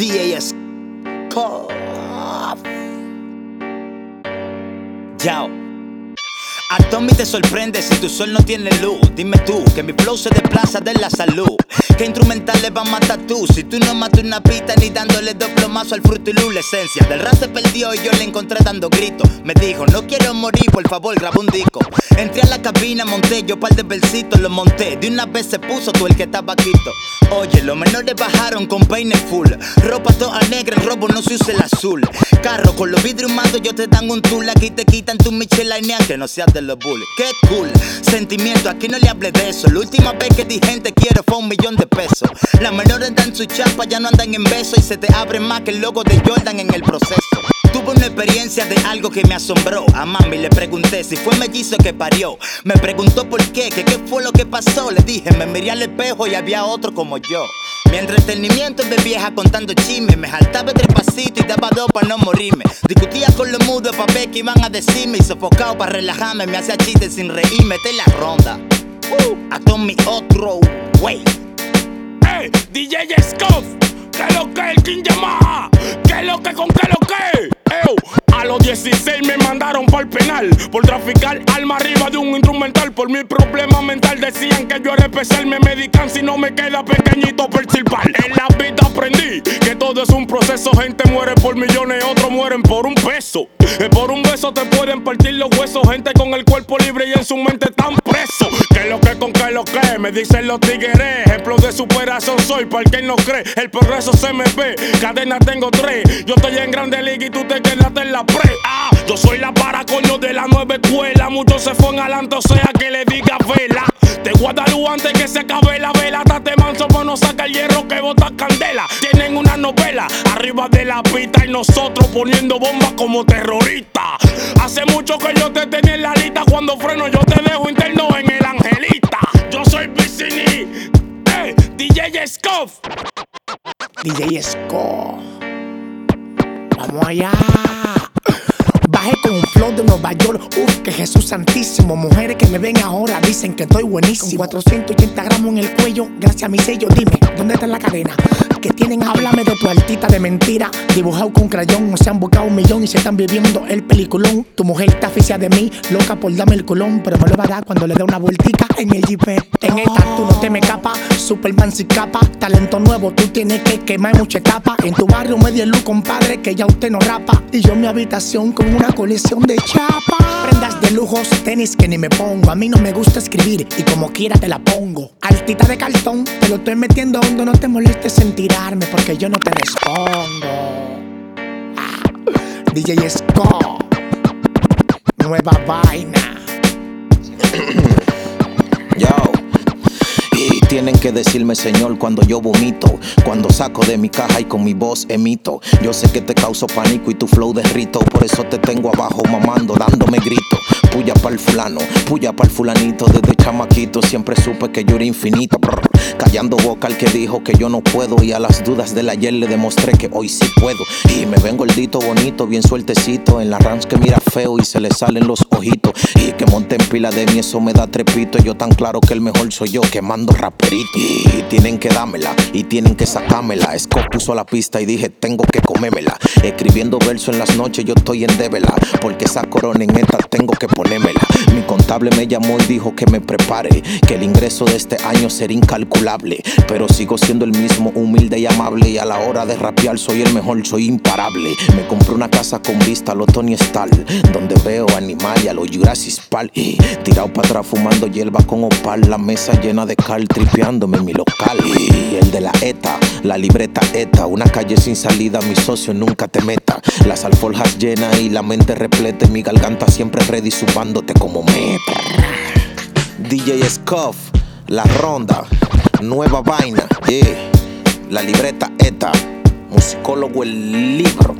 DAS Puff. Yo. A Tommy te sorprende si tu sol no tiene luz. Dime tú que mi flow se desplaza de la salud. Que instrumentales va a matar tú. Si tú no matas una pita ni dándole dos plomazos al fruto y luz, la esencia del rap se perdió y yo le encontré dando gritos. Me dijo, no quiero morir, por favor, graba un disco. Entré a la cabina, monté yo par de versitos, lo monté. De una vez se puso tú el que estaba quito. Oye, los menores bajaron con peine full. Ropa toda negra, el robo no se usa el azul. Carro con los vidrios mados, yo te dan un tool. Aquí te quitan tu Michelin, que no seas de los bullies. Qué cool, sentimiento, aquí no le hablé de eso. La última vez que di gente quiero fue un millón de pesos. Las menores dan su chapa, ya no andan en beso y se te abre más que el logo de Jordan en el proceso. Tuve una experiencia de algo que me asombró. A mami le pregunté si fue mellizo que parió. Me preguntó por qué, que qué fue lo que pasó. Le dije, me miré al espejo y había otro como yo. Mi entretenimiento es de vieja contando chismes. Me saltaba tres pasitos y daba dos para no morirme. Discutía con los mudos pa' ver que iban a decirme. Y sofocado para relajarme, me hacía chistes sin reírme. Te la ronda. Uh, a Tommy otro, wey. Hey, DJ Scoff, ¿qué lo que el King Yamaha? ¿Qué lo que con qué lo que? A los 16 me para penal por traficar alma arriba de un instrumental. Por mi problema mental decían que yo era especial. Me medican si no me queda pequeñito percipal. En la vida aprendí que todo es un proceso. Gente muere por millones, otros mueren por un peso. Eh, Por un beso te pueden partir los huesos. Gente con el cuerpo libre y en su mente tan preso. Me dicen los tigres. Ejemplo de superación soy para que no cree. El progreso se me ve. Cadena tengo tres. Yo estoy en grande liga y tú te quedaste en la pre. Ah, yo soy la para coño de la nueva escuela. Muchos se fueron adelante, o sea que le diga vela. Te guarda luz antes que se acabe la vela. Date manso para no sacar hierro que bota candela. Tienen una novela arriba de la pista y nosotros poniendo bombas como terroristas. Hace mucho que yo te tenía en la lista. Cuando freno, yo te dejo interno en el DJ Sco. Vamos allá. Bajé con un flow de Nueva York. Uf, que Jesús Santísimo. Mujeres que me ven ahora dicen que estoy buenísimo. Con 480 gramos en el cuello, gracias a mi sello. Dime, ¿dónde está la cadena? Que tienen, háblame de tu altita de mentira. Dibujado con crayón, se han buscado un millón y se están viviendo el peliculón. Tu mujer está aficia de mí, loca por darme el culón. Pero me lo va a dar cuando le dé una vueltica en el jeep. En esta tú no te me capa, Superman sin capa. Talento nuevo, tú tienes que quemar mucha etapa. En tu barrio medio luz, compadre, que ya usted no rapa. Y yo en mi habitación con una colección de chapas. Prendas de lujos, tenis que ni me pongo. A mí no me gusta escribir y como quiera te la pongo. Altita de cartón, te lo estoy metiendo hondo. No te molestes en tirarme porque yo no te respondo. Ah, DJ Scott, nueva vaina. Tienen que decirme Señor cuando yo vomito, cuando saco de mi caja y con mi voz emito. Yo sé que te causo pánico y tu flow derrito, por eso te tengo abajo mamando, dándome grito. Puya pa'l fulano, puya pa'l fulanito, desde chamaquito siempre supe que yo era infinito. Callando boca al que dijo que yo no puedo y a las dudas del ayer le demostré que hoy sí puedo. Y me ven gordito, bonito, bien sueltecito, en la ranch que mira feo y se le salen los ojitos. Y que monte en pila de mí, eso me da trepito. Yo tan claro que el mejor soy yo, quemando raperito. Y tienen que dármela, y tienen que sacármela. Scott puso la pista y dije, tengo que comérmela. Escribiendo verso en las noches, yo estoy en débela. Porque esa corona en esta tengo que ponérmela. Mi contable me llamó y dijo que me prepare. Que el ingreso de este año será incalculable. Pero sigo siendo el mismo, humilde y amable. Y a la hora de rapear soy el mejor, soy imparable. Me compré una casa con vista a lo Tony Stark. Donde veo animal y a los Jurassic Park. Y tirado para atrás fumando hierba con opal. La mesa llena de cal, tripeándome en mi local. Y el de la ETA, la libreta ETA. Una calle sin salida, mi socio nunca te meta. Las alforjas llenas y la mente repleta. Mi garganta siempre ready, supándote como meta. DJ Scuff, la ronda, nueva vaina. La libreta ETA, musicólogo el libro.